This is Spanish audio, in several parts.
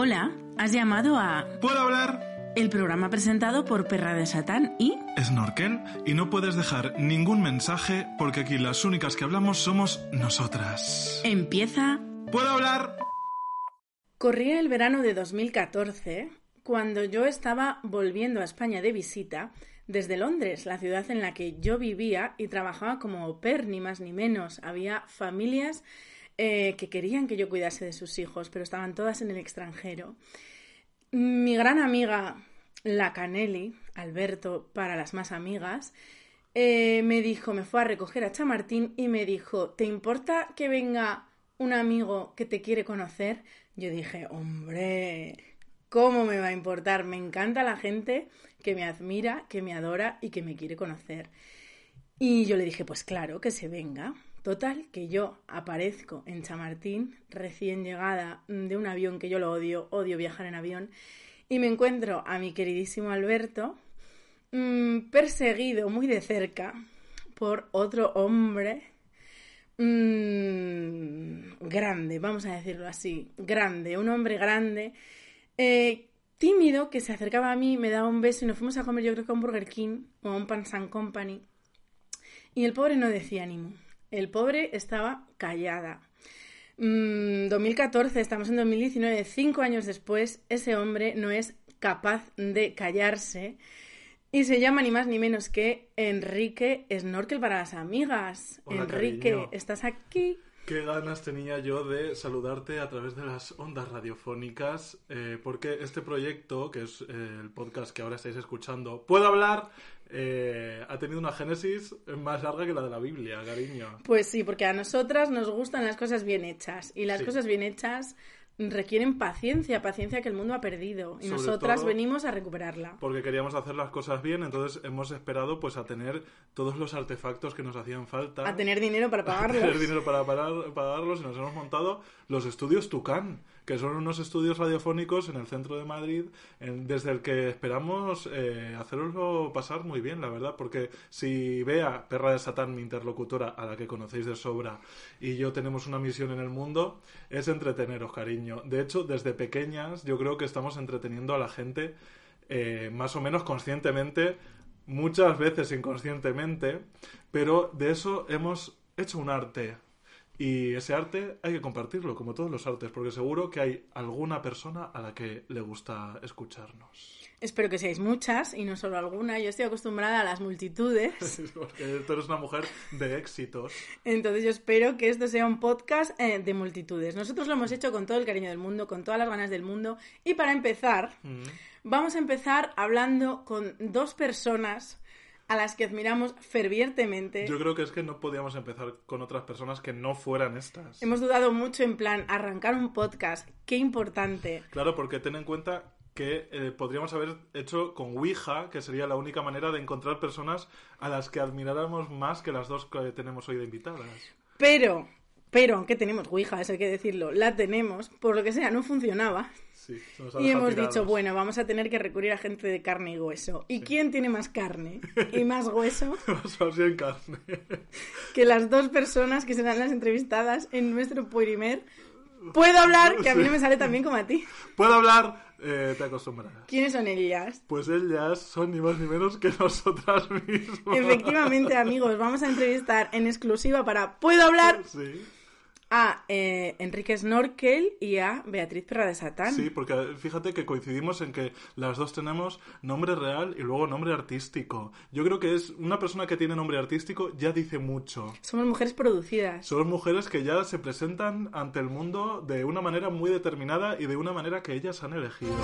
Hola, has llamado a ¿Puedo hablar? el programa presentado por Perra de Satán y Snorkel y no puedes dejar ningún mensaje porque aquí las únicas que hablamos somos nosotras. empieza. ¿Puedo hablar? Corría el verano de 2014 cuando yo estaba volviendo a España de visita desde Londres, la ciudad en la que yo vivía y trabajaba como au pair, ni más ni menos. Había familias eh, que querían que yo cuidase de sus hijos, pero estaban todas en el extranjero. Mi gran amiga, la Canelli, Alberto, para las más amigas, eh, me dijo, me fue a recoger a Chamartín y me dijo, ¿te importa que venga un amigo que te quiere conocer? Yo dije, hombre, ¿cómo me va a importar? Me encanta la gente que me admira, que me adora y que me quiere conocer. Y yo le dije, pues claro, que se venga. Total, que yo aparezco en Chamartín, recién llegada de un avión que yo lo odio, odio viajar en avión, y me encuentro a mi queridísimo Alberto mm, perseguido muy de cerca por otro hombre mm, grande, vamos a decirlo así, grande, un hombre grande, eh, tímido, que se acercaba a mí, me daba un beso y nos fuimos a comer yo creo que a un Burger King o a un Pan San Company. Y el pobre no decía ánimo. El pobre estaba callada. Mm, 2014, estamos en 2019, cinco años después, ese hombre no es capaz de callarse y se llama ni más ni menos que Enrique Snorkel para las amigas. Hola, Enrique, cariño. ¿estás aquí? Qué ganas tenía yo de saludarte a través de las ondas radiofónicas, eh, porque este proyecto, que es eh, el podcast que ahora estáis escuchando, ¿Puedo hablar? Eh, ha tenido una génesis más larga que la de la Biblia, cariño. Pues sí, porque a nosotras nos gustan las cosas bien hechas y las Sí. cosas bien hechas requieren paciencia, paciencia que el mundo ha perdido y Sobre nosotras venimos a recuperarla. Porque queríamos hacer las cosas bien, entonces hemos esperado pues a tener todos los artefactos que nos hacían falta. A tener dinero para a pagarlos. tener dinero para pagar- pagarlos y nos hemos montado los estudios Tucán, que son unos estudios radiofónicos en el centro de Madrid, desde el que esperamos eh, haceroslo pasar muy bien, la verdad, porque si Bea, perra de Satán, mi interlocutora, a la que conocéis de sobra, y yo tenemos una misión en el mundo, es entreteneros, cariño. De hecho, desde pequeñas yo creo que estamos entreteniendo a la gente eh, más o menos conscientemente, muchas veces inconscientemente, pero de eso hemos hecho un arte. Y ese arte hay que compartirlo, como todos los artes, porque seguro que hay alguna persona a la que le gusta escucharnos. Espero que seáis muchas y no solo alguna. Yo estoy acostumbrada a las multitudes, Porque tú eres una mujer de éxitos. entonces yo espero que esto sea un podcast eh, de multitudes. Nosotros lo hemos hecho con todo el cariño del mundo, con todas las ganas del mundo. Y para empezar, Mm. vamos a empezar hablando con dos personas a las que admiramos fervientemente. Yo creo que es que no podíamos empezar con otras personas que no fueran estas. Hemos dudado mucho en plan, arrancar un podcast, qué importante. Claro, porque ten en cuenta que eh, podríamos haber hecho con Ouija, que sería la única manera de encontrar personas a las que admiráramos más que las dos que tenemos hoy de invitadas. Pero, pero, aunque tenemos Ouija, eso hay que decirlo, la tenemos, por lo que sea, no funcionaba. Sí, se nos ha Y hemos tirados. dicho, bueno, vamos a tener que recurrir a gente de carne y hueso. ¿Y quién tiene más carne y más hueso en carne. que las dos personas que serán las entrevistadas en nuestro primer? Puedo hablar, que a mí no me sale tan bien como a ti. ¿Puedo hablar? Eh, te acostumbrarás. ¿Quiénes son ellas? Pues ellas son ni más ni menos que nosotras mismas. Efectivamente, amigos, vamos a entrevistar en exclusiva para Puedo hablar Sí, a eh, Enrique Snorkel y a Beatriz Perra de Satán. sí, porque fíjate que coincidimos en que las dos tenemos nombre real y luego nombre artístico. Yo creo que es una persona que tiene nombre artístico ya dice mucho. Somos mujeres producidas. Son mujeres que ya se presentan ante el mundo de una manera muy determinada y de una manera que ellas han elegido.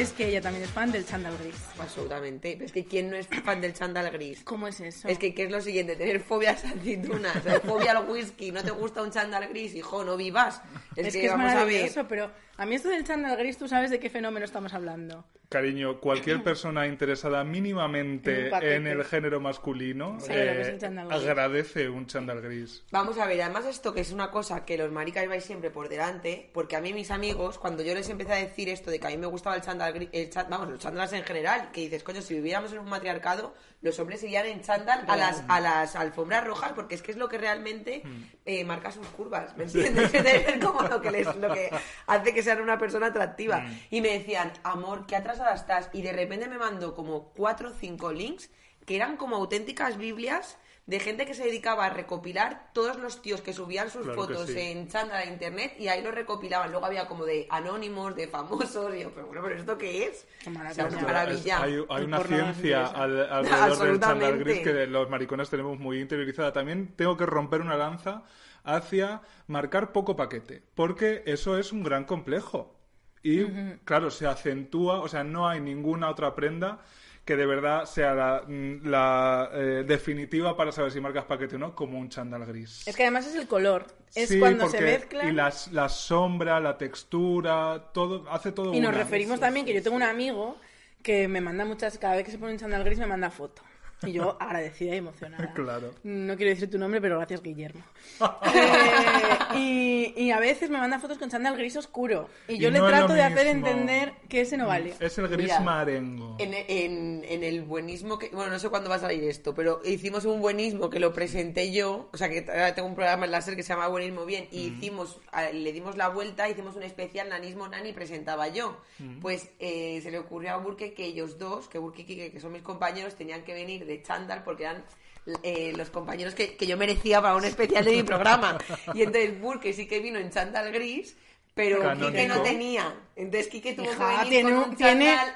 Es que ella también es fan del chándal gris. Absolutamente. Pero es que ¿quién no es fan del chándal gris? ¿Cómo es eso? Es que, ¿qué es lo siguiente? Tener fobia a las aceitunas, fobia al whisky, no te gusta un chándal gris, hijo, no vivas. Es, Es que, que es vamos a ver. maravilloso, pero A mí esto del chándal gris, ¿tú sabes de qué fenómeno estamos hablando? Cariño, cualquier persona interesada En mínimamente en el género masculino eh, un chándal gris. agradece un chándal gris. Vamos a ver, además esto que es una cosa que los maricas vais siempre por delante, porque a mí mis amigos, cuando yo les empecé a decir esto de que a mí me gustaba el chándal, gri- el vamos, los chándalas en general, que dices, coño, si viviéramos en un matriarcado, los hombres irían en chándal a las, a las alfombras rojas, porque es que es lo que realmente eh, marca sus curvas, ¿me entiendes? es como lo que, les, lo que hace que sean una persona atractiva. Y me decían, amor, qué atrasada estás, y de repente me mandó como cuatro o cinco links que eran como auténticas Biblias de gente que se dedicaba a recopilar todos los tíos que subían sus Claro fotos sí. en chándal a internet y ahí los recopilaban. Luego había como de anónimos, de famosos, y yo, pero bueno, ¿pero esto qué es? Qué O sea, maravilla. una Es- maravilla. hay hay una ciencia al- alrededor del chándal Absolutamente. gris que los maricones tenemos muy interiorizada. También tengo que romper una lanza hacia marcar poco paquete, porque eso es un gran complejo. Y, claro, se acentúa, o sea, no hay ninguna otra prenda que de verdad sea la, la, eh, definitiva para saber si marcas paquete o no, como un chándal gris. Es que además es el color. Es Sí, cuando se mezcla. Y las, la sombra, la textura, todo, hace todo Y nos una. referimos también que yo tengo un amigo que me manda muchas, cada vez que se pone un chándal gris me manda foto. Y yo agradecida y emocionada. Claro. No quiero decir tu nombre, pero gracias, Guillermo. Eh, y, y a veces me manda fotos con chándal gris oscuro. Y yo Y le no lo trato de hacer entender que ese no vale. Es el gris Mira, marengo. En, en- en el buenismo que. Bueno, no sé cuándo va a salir esto, pero hicimos un buenismo que lo presenté yo. O sea, que ahora tengo un programa en la SER que se llama Buenismo Bien. Y hicimos, a- le dimos la vuelta, hicimos un especial Nanismo Nani presentaba yo. Pues eh, se le ocurrió a Burke que ellos dos, que Burke y Kike, que son mis compañeros, tenían que venir de chándal porque eran. eh, los compañeros que, que yo merecía para un especial de mi programa y entonces Burke sí que vino en chándal gris pero Canónico. Quique no tenía entonces Quique tuvo que venir tiene, con un-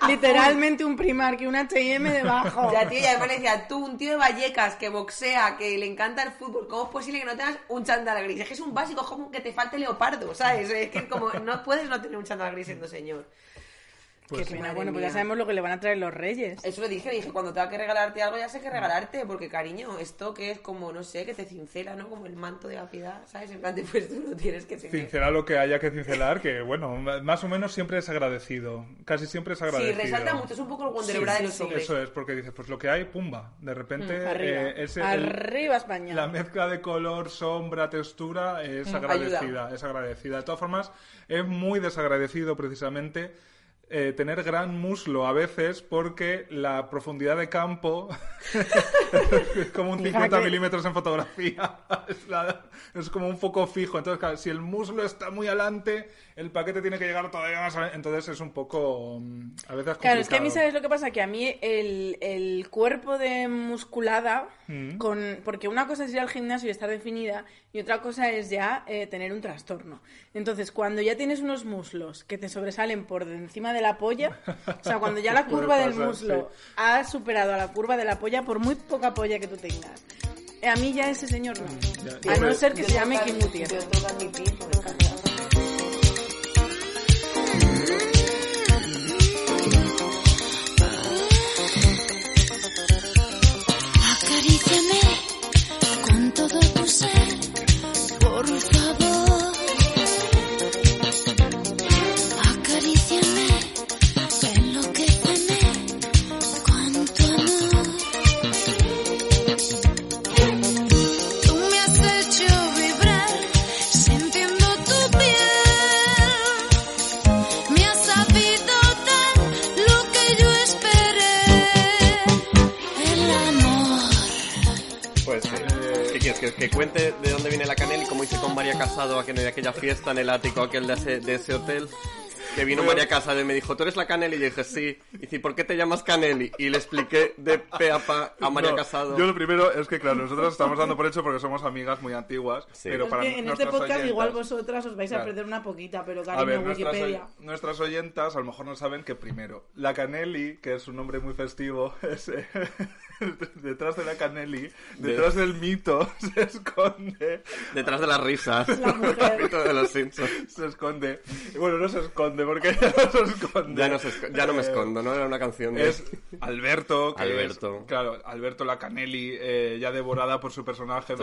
literalmente un Primark y un H&M debajo. Ya, tío, y además le decía, tú, un tío de Vallecas que boxea, que le encanta el fútbol, ¿cómo es posible que no tengas un chándal gris? Es que es un básico, es como que te falte leopardo, ¿sabes? Es que como no puedes no tener un chándal gris siendo señor. Qué Pues, pena. madre Bueno, pues ya sabemos lo que le van a traer los reyes. Eso lo dije, dije, cuando tenga que regalarte algo ya sé que regalarte, porque cariño, esto que es como, no sé, que te cincela, ¿no? Como el manto de la piedad, ¿sabes? En plan, de, pues tú lo tienes que tener. Cincelar lo que haya que cincelar, que bueno, más o menos siempre es agradecido. Casi siempre es Sí, agradecido. resalta mucho, es un poco el Wonder Sí, Bra de sí, los sí. hombres. Eso es, porque dices, pues lo que hay, pumba. De repente, Arriba. eh, ese- el- Arriba España. la mezcla de color, sombra, textura es Mm, agradecida. ayuda. Es agradecida. De todas formas, es muy desagradecido precisamente. Eh, tener gran muslo a veces porque la profundidad de campo es como un 50 Fíjate. milímetros en fotografía es, la- es como un foco fijo entonces claro, si el muslo está muy adelante el paquete tiene que llegar todavía más a- entonces es un poco mm, a veces Claro, es que a mí, complicado. ¿sabes lo que pasa? Que a mí el, el cuerpo de musculada, Mm. con, porque una cosa es ir al gimnasio y estar definida, y otra cosa es ya eh, tener un trastorno. Entonces, cuando ya tienes unos muslos que te sobresalen por encima de la polla, o sea, cuando ya la curva del muslo ha superado a la curva de la polla, por muy poca polla que tú tengas, eh, a mí ya ese señor no. Ya, A no ser que Yo se llame Kim Gutiérrez. Aquella fiesta en el ático aquel de ese, de ese hotel? Que vino María Casado y me dijo, ¿tú eres la Caneli? Y yo dije, sí. Y dice, ¿por qué te llamas Caneli? Y le expliqué de pe a pa a María No, Casado. Yo lo primero es que, claro, nosotros estamos dando por hecho porque somos amigas muy antiguas, Sí. pero Es para que en este nuestras podcast oyentas- igual vosotras os vais a Claro. perder una poquita, pero A cariño, ver, nuestras, Wikipedia. oy- nuestras oyentas a lo mejor no saben que primero, la Canelli, que es un nombre muy festivo, es, detrás de la Canelli, detrás del mito, se esconde, Detrás de las risas. La mujer. Mito de los Simpsons. se esconde, bueno, no se esconde, porque ya no se esconde. Ya no, se esco- ya no me Eh, escondo, ¿no? Era una canción de... Es Alberto, que Alberto. es- claro, Alberto la Canelli, eh, ya devorada por su personaje.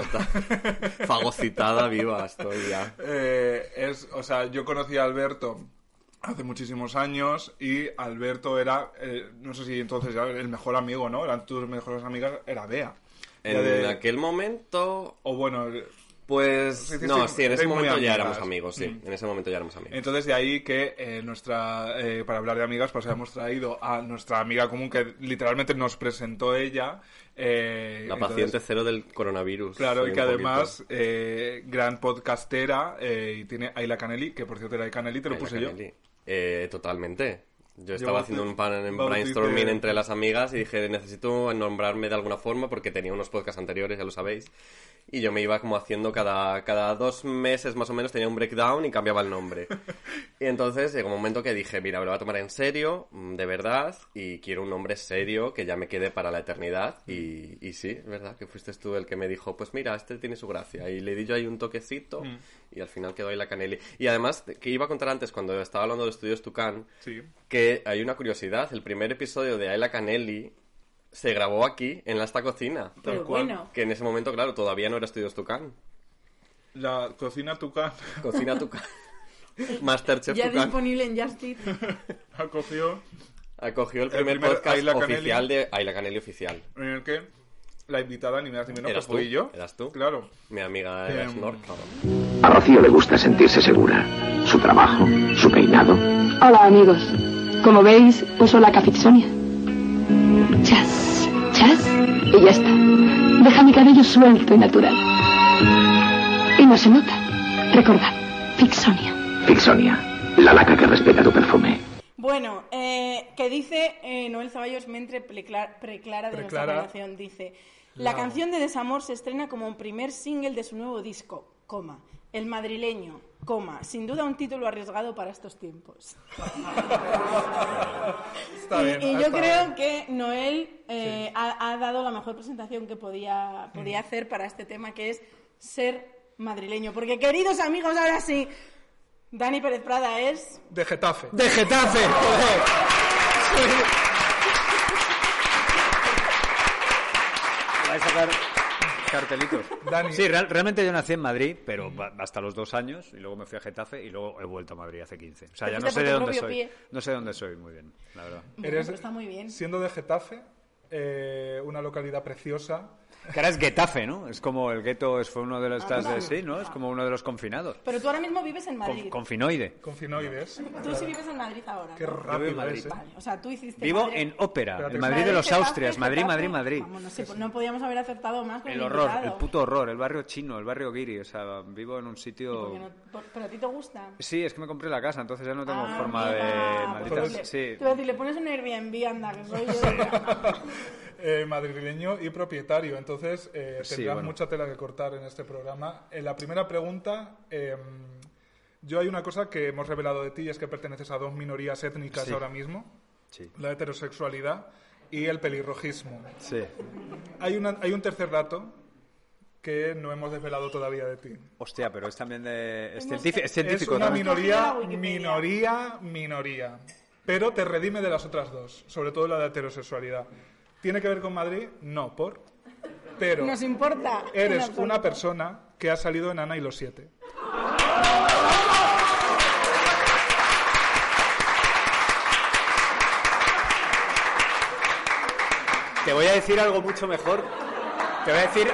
Fagocitada viva estoy ya. Eh, es, o sea, yo conocí a Alberto hace muchísimos años y Alberto era, eh, no sé si entonces ya el mejor amigo, ¿no? Eran tus mejores amigas, era Bea. En de- aquel momento, O bueno, pues... Sí, sí, No, sí, sí, en ese momento ya éramos amigos, sí. Mm. En ese momento ya éramos amigos. entonces de ahí que eh, nuestra, eh, para hablar de amigas, pues hemos traído a nuestra amiga común que literalmente nos presentó ella. eh, La entonces- paciente cero del coronavirus. Claro, y que además, eh, gran podcastera, eh, y tiene Ayla Canelli, que por cierto era Ayla Canelli, te lo poquito. puse la yo. Eh, totalmente. Yo estaba bauti- haciendo un pan en brainstorming entre las amigas y dije, necesito nombrarme de alguna forma porque tenía unos podcasts anteriores, ya lo sabéis. Y yo me iba como haciendo cada, cada dos meses más o menos tenía un breakdown y cambiaba el nombre. y entonces llegó un momento que dije, mira, me lo voy a tomar en serio, mm, de verdad, y quiero un nombre serio que ya me quede para la eternidad. Y, y sí, es verdad, que fuiste tú el que me dijo, pues mira, este tiene su gracia. Y le di yo ahí un toquecito y al final quedó ahí la Canelli. Y además, que iba a contar antes cuando estaba hablando de Estudios Tucán, Sí. que hay una curiosidad. El primer episodio de Ayla Canelli se grabó aquí, en la esta cocina. Pero cual. bueno, Que en ese momento, claro, todavía no era Estudios Tucán. La cocina Tucán Cocina Tucán. Masterchef ya Tucán. disponible en Just Eat. acogió Acogió el El primer, primer podcast Ayla Canelli. oficial de Ayla Canelli oficial. en el que la invitada, ni más ni menos, ¿Eras que fui yo. ¿Eras tú? Claro. Mi amiga era Em, Snorkel. A Rocío le gusta sentirse segura. Su trabajo, su peinado. Hola amigos. Como veis, uso la Cafixonia. Chas, chas, y ya está. Deja mi cabello suelto y natural. Y no se nota. Recordad, Fixonia. Fixonia, la laca que respeta tu perfume. Bueno, eh, que dice eh, Noel Zaballos Mentre preclara, preclara de Preclara. nuestra generación, dice, la canción de Desamor se estrena como un primer single de su nuevo disco, coma, El madrileño, coma, sin duda un título arriesgado para estos tiempos. Está y bien. y ha yo creo bien. que Noel eh, ha, ha dado la mejor presentación que podía, podía Mm. hacer para este tema, que es ser madrileño. Porque, queridos amigos, ahora sí, Dani Pérez Prada es... De Getafe. De Getafe, joder. Vais a sacar cartelitos. Dani. Sí, real- realmente yo nací en Madrid, pero hasta los dos años, y luego me fui a Getafe y luego he vuelto a Madrid hace 15. O sea, ya no sé de dónde soy. pie. No sé dónde soy muy bien, la verdad. Eres, está muy bien. Siendo de Getafe, eh, una localidad preciosa. Que ahora es Getafe, ¿no? Es como el gueto, es fue uno de los estas de Ah, sí, ¿no? Es como uno de los confinados. Pero tú ahora mismo vives en Con- Madrid. confinoide. Con finoides. Tú sí vives en Madrid ahora. Qué ¿no? rápido Madrid. es, ¿eh? Vale, o sea, tú hiciste. Vivo Madrid- en Ópera, el Madrid de Madrid, los Getafe, Austrias. Madrid, Getafe. Madrid, Madrid. Vamos, no, sé, pues no podíamos haber acertado más con El el horror, invitado. el puto horror, el barrio chino, el barrio guiri, o sea, vivo en un sitio... no- por- pero a ti te gusta. Sí, es que me compré la casa, entonces ya no tengo Ah, forma amiga, de... pues Malditas, le- sí. Te iba a decir, le pones un Airbnb, anda, que soy yo. Eh, madrileño y propietario. Entonces, eh, Sí, tendrás bueno. mucha tela que cortar en este programa. En la primera pregunta, eh, yo hay una cosa que hemos revelado de ti y es que perteneces a dos minorías étnicas Sí. ahora mismo. Sí. La heterosexualidad y el pelirrojismo. Sí. Hay, una, hay un tercer dato que no hemos desvelado todavía de ti. Hostia, pero es también de... Es científico, es Es una también. minoría, minoría, minoría. Pero te redime de las otras dos, sobre todo la de heterosexualidad. ¿Tiene que ver con Madrid? No, por. Pero Nos importa. eres una persona que ha salido en Ana y los siete. Te voy a decir algo mucho mejor. Te voy a decir...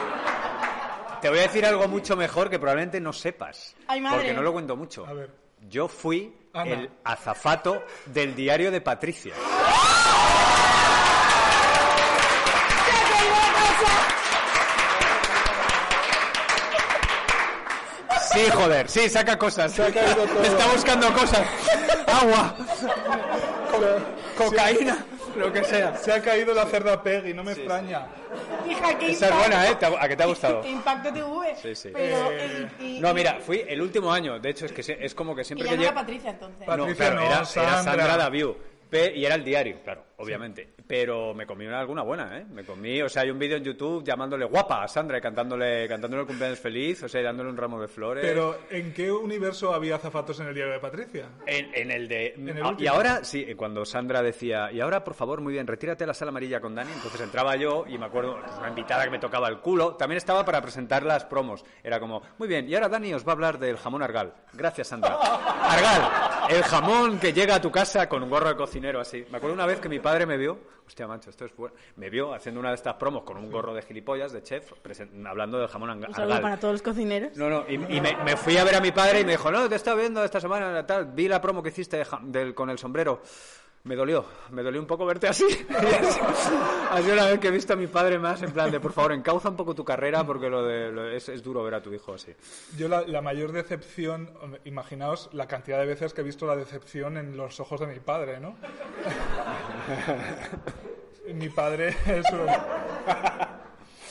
Te voy a decir algo mucho mejor que probablemente no sepas. Ay, madre. Porque no lo cuento mucho. A ver. Yo fui Ana. el azafato del diario de Patricia. Sí, joder, sí, saca cosas. Está buscando cosas. Agua. Co- cocaína, lo que sea. Se ha caído la cerda Peggy, no me extraña. Hija, qué Esa es buena, ¿eh? ¿Te ha- ¿A qué te ha gustado? ¿Qué impacto TV? Sí, sí. Pero, Eh, y- y- No, mira, fui el último año. De hecho, es que se- es como que Y siempre ya que no era. Patricia entonces. Pat- No, Patricia claro, no, era, era Sandra. Sandra Daviu. Y era el diario, claro, obviamente. Pero me comí una, alguna buena, ¿eh? Me comí, o sea, hay un vídeo en YouTube llamándole guapa a Sandra y cantándole, cantándole el cumpleaños feliz, o sea, dándole un ramo de flores. Pero, ¿en qué universo había zapatos en el diario de Patricia? En, en el de... el Ah, y ahora, sí, cuando Sandra decía, y ahora, por favor, muy bien, retírate a la sala amarilla con Dani. Entonces entraba yo y me acuerdo, una invitada que me tocaba el culo. También estaba para presentar las promos. Era como, muy bien, y ahora Dani os va a hablar del jamón Argal. Gracias, Sandra. Argal. el jamón que llega a tu casa con un gorro de cocinero así. Me acuerdo una vez que mi padre me vio, hostia, macho, esto es bueno. Me vio haciendo una de estas promos con un gorro de gilipollas, de chef, hablando del jamón anga- Un saludo argal. para todos los cocineros. No, no, y, y me, me fui a ver a mi padre y me dijo, no, te estaba viendo esta semana, tal, vi la promo que hiciste de del, con el sombrero. Me dolió, me dolió un poco verte así. ha sido la vez que he visto a mi padre más en plan de, por favor, encauza un poco tu carrera porque lo de, es, duro ver a tu hijo así. Yo la, la mayor decepción, imaginaos la cantidad de veces que he visto la decepción en los ojos de mi padre, ¿no? mi padre es un,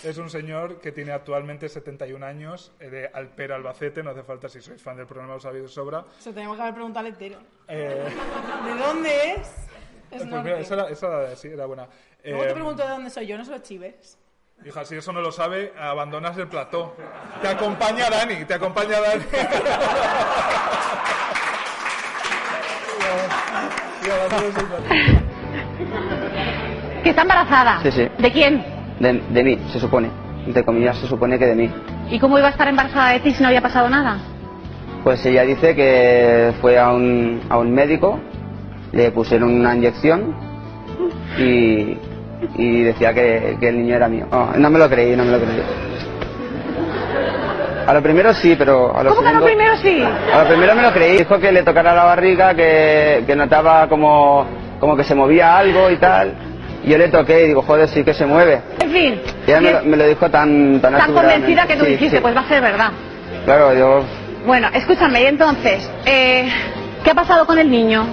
es un señor que tiene actualmente 71 años, eh, de Alpera, Albacete, no hace falta si sois fan del programa, lo sabéis de sobra. Eso tenemos que haber preguntado al entero. Eh, ¿De dónde es? Es pues mira, esa, era, esa era- sí, era buena. Luego Eh, te pregunto de dónde soy yo, no se lo chives. Hija, si eso no lo sabe, abandonas el plató. Te acompaña Dani, te acompaña Dani. Y abandonas el plató. Que está embarazada. Sí, sí. ¿De quién? De, de mí, se supone. Entre comillas, se supone que de mí. ¿Y cómo iba a estar embarazada de ti si no había pasado nada? Pues ella dice que fue a un, a un médico, le pusieron una inyección y, y decía que, que el niño era mío. No, no me lo creí, no me lo creí. A lo primero sí, pero a lo ¿Cómo que a lo primero sí? A lo primero me lo creí. Dijo que le tocara la barriga, que, que notaba como, como que se movía algo y tal. Yo le toqué y digo, joder, sí que se mueve. En fin, Y ella me, lo- me lo dijo tan tan tan convencida que tú Sí, dijiste, sí. pues va a ser verdad. Claro, yo... Bueno, escúchame, y entonces, eh, ¿qué ha pasado con el niño?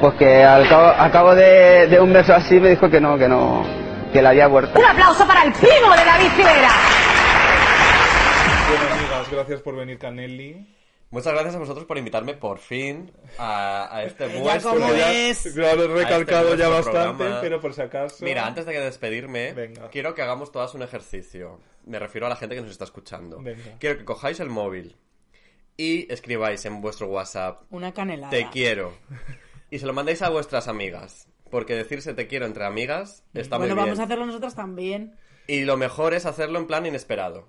Pues que al cabo, al cabo de, de un mes o así me dijo que no, que no, que la había muerto. Un aplauso para el primo de David Rivera. Bueno, amigas, gracias por venir, Canelli. Muchas gracias a vosotros por invitarme por fin a, a este Ya vuestro... como Ya, es. lo he recalcado este ya bastante, programa. pero por si acaso... Mira, antes de que despedirme, Venga. quiero que hagamos todas un ejercicio. Me refiero a la gente que nos está escuchando. Venga. Quiero que cojáis el móvil y escribáis en vuestro WhatsApp Una canelada. te quiero y se lo mandéis a vuestras amigas. Porque decirse te quiero entre amigas está Bueno, muy bien. vamos a hacerlo nosotros también. Y lo mejor es hacerlo en plan inesperado.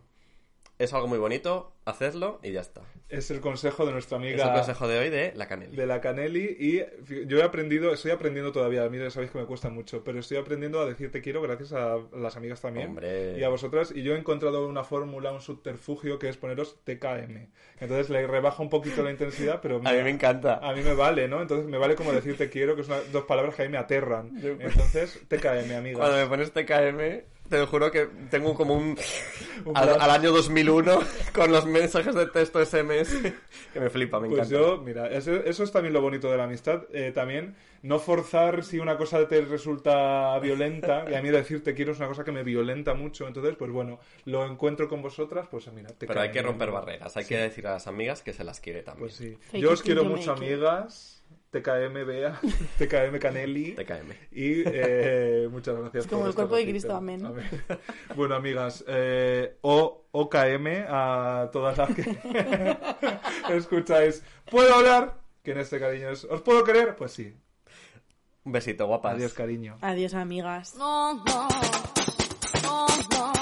Es algo muy bonito, hacedlo y ya está. Es el consejo de nuestra Es amiga... el consejo de hoy de la canela. de la Canelli y yo he aprendido, estoy aprendiendo todavía, a mí ya sabéis que me cuesta mucho, pero estoy aprendiendo a decir te quiero gracias a las amigas también Hombre. y a vosotras y yo he encontrado una fórmula, un subterfugio que es poneros TKM. Entonces le rebajo un poquito la intensidad, pero A mí me encanta. a mí me vale, ¿no? Entonces me vale como decir te quiero, que son dos palabras que a mí me aterran. Entonces TKM, amigas. Cuando me pones TKM, te lo juro que tengo como un... Al, al año 2001 con los mensajes de texto SMS que me flipa, me Pues encanta. yo, mira, eso, eso es también lo bonito de la amistad. Eh, también no forzar si una cosa te resulta violenta. Y a mí decir te quiero es una cosa que me violenta mucho. Entonces, pues bueno, lo encuentro con vosotras, pues mira. te Pero hay que romper barreras, hay Sí, que decir a las amigas que se las quiere también. Pues sí. Yo os quiero mucho, amigas. TKM Bea, TKM Canelli. TKM. Y eh, muchas gracias Es como por el cuerpo de. Cristo, amén. Bueno, amigas, eh, o, OKM a todas las que escucháis. ¿Puedo hablar? Que en este cariño es... ¿Os puedo querer? Pues sí. Un besito, guapas. Adiós, cariño. Adiós, amigas. No, no, no, no,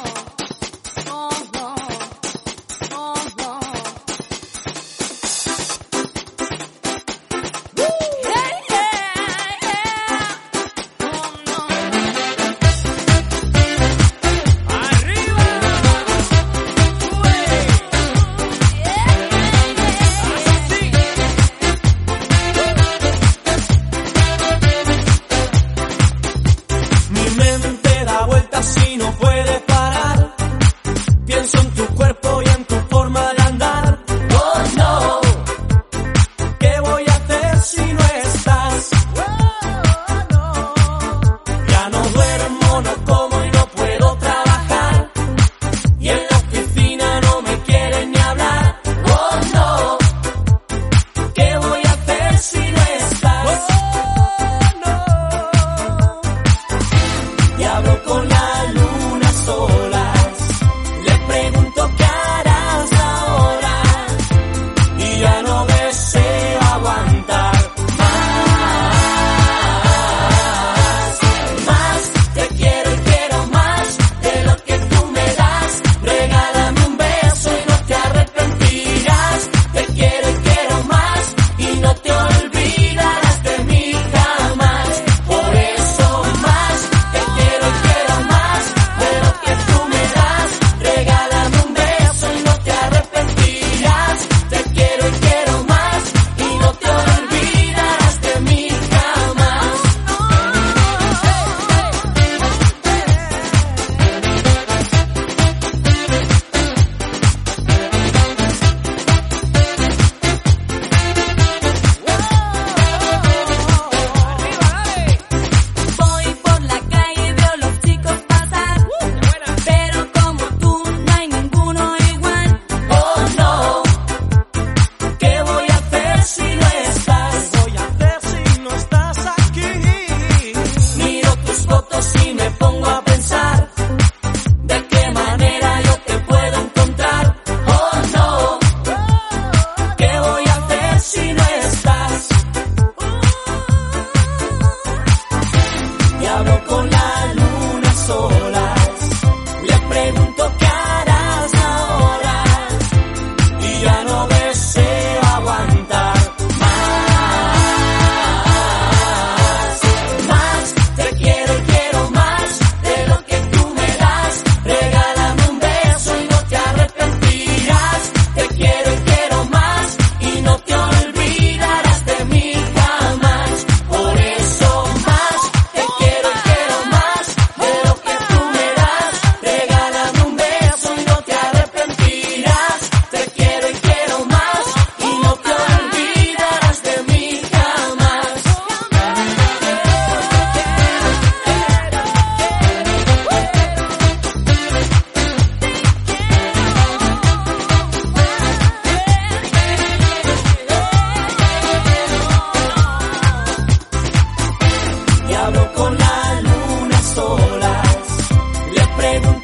emprego